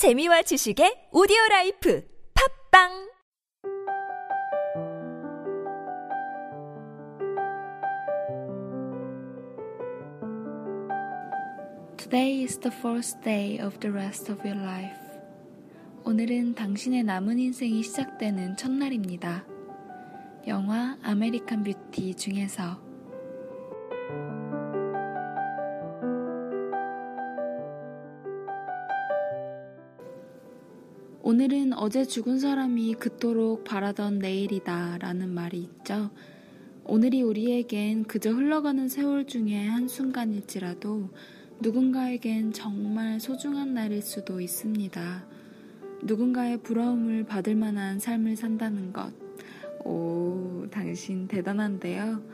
재미와 지식의 오디오 life 팟빵 Today is the first day of the rest of your life. 오늘은 당신의 남은 인생이 시작되는 첫날입니다. 영화 아메리칸 뷰티 중에서 오늘은 어제 죽은 사람이 그토록 바라던 내일이다 라는 말이 있죠. 오늘이 우리에겐 그저 흘러가는 세월 중에 한순간일지라도 누군가에겐 정말 소중한 날일 수도 있습니다. 누군가의 부러움을 받을 만한 삶을 산다는 것. 오, 당신 대단한데요?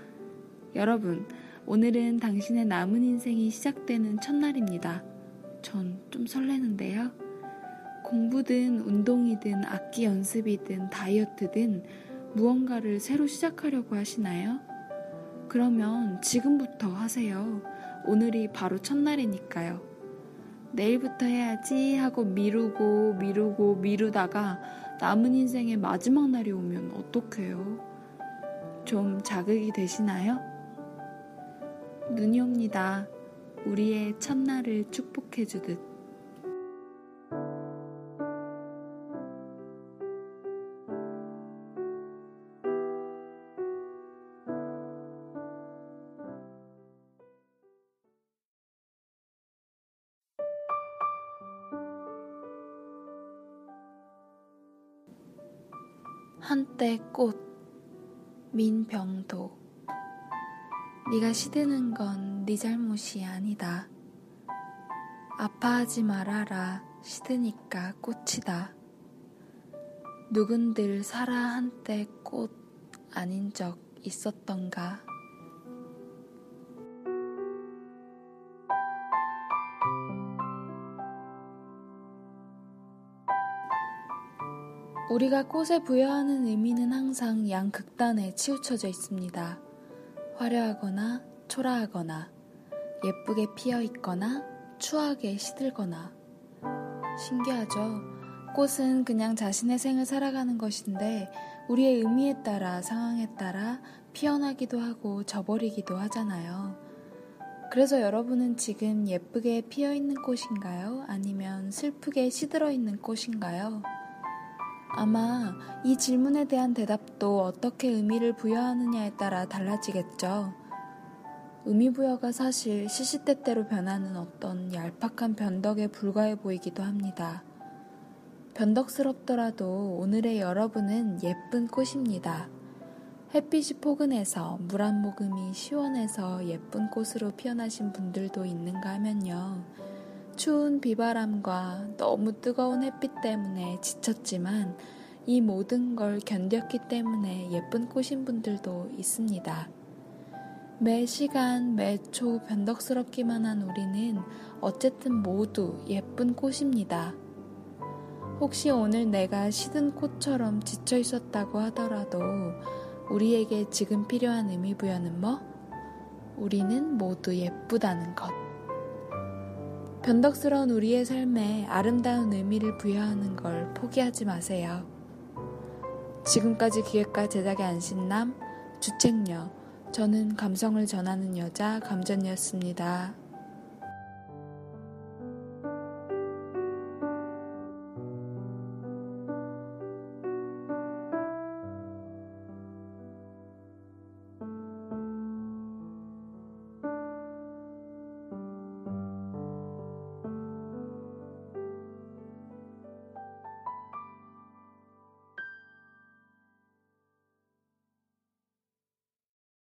여러분, 오늘은 당신의 남은 인생이 시작되는 첫날입니다. 전 좀 설레는데요? 공부든 운동이든 악기 연습이든 다이어트든 무언가를 새로 시작하려고 하시나요? 그러면 지금부터 하세요. 오늘이 바로 첫날이니까요. 내일부터 해야지 하고 미루고 미루고 미루다가 남은 인생의 마지막 날이 오면 어떡해요? 좀 자극이 되시나요? 눈이 옵니다. 우리의 첫날을 축복해 주듯. 한때 꽃 민병도 네가 시드는 건 네 잘못이 아니다. 아파하지 말아라 시드니까 꽃이다. 누군들 살아 한때 꽃 아닌 적 있었던가. 우리가 꽃에 부여하는 의미는 항상 양극단에 치우쳐져 있습니다. 화려하거나 초라하거나 예쁘게 피어 있거나 추하게 시들거나 신기하죠? 꽃은 그냥 자신의 생을 살아가는 것인데 우리의 의미에 따라 상황에 따라 피어나기도 하고 져버리기도 하잖아요. 그래서 여러분은 지금 예쁘게 피어 있는 꽃인가요? 아니면 슬프게 시들어 있는 꽃인가요? 아마 이 질문에 대한 대답도 어떻게 의미를 부여하느냐에 따라 달라지겠죠. 의미 부여가 사실 시시때때로 변하는 어떤 얄팍한 변덕에 불과해 보이기도 합니다. 변덕스럽더라도 오늘의 여러분은 예쁜 꽃입니다. 햇빛이 포근해서 물 한 모금이 시원해서 예쁜 꽃으로 피어나신 분들도 있는가 하면요. 추운 비바람과 너무 뜨거운 햇빛 때문에 지쳤지만 이 모든 걸 견뎠기 때문에 예쁜 꽃인 분들도 있습니다. 매 시간, 매 초 변덕스럽기만 한 우리는 어쨌든 모두 예쁜 꽃입니다. 혹시 오늘 내가 시든 꽃처럼 지쳐 있었다고 하더라도 우리에게 지금 필요한 의미 부여는 뭐? 우리는 모두 예쁘다는 것. 변덕스러운 우리의 삶에 아름다운 의미를 부여하는 걸 포기하지 마세요. 지금까지 기획과 제작의 안신남, 주책녀, 저는 감성을 전하는 여자 감전이었습니다.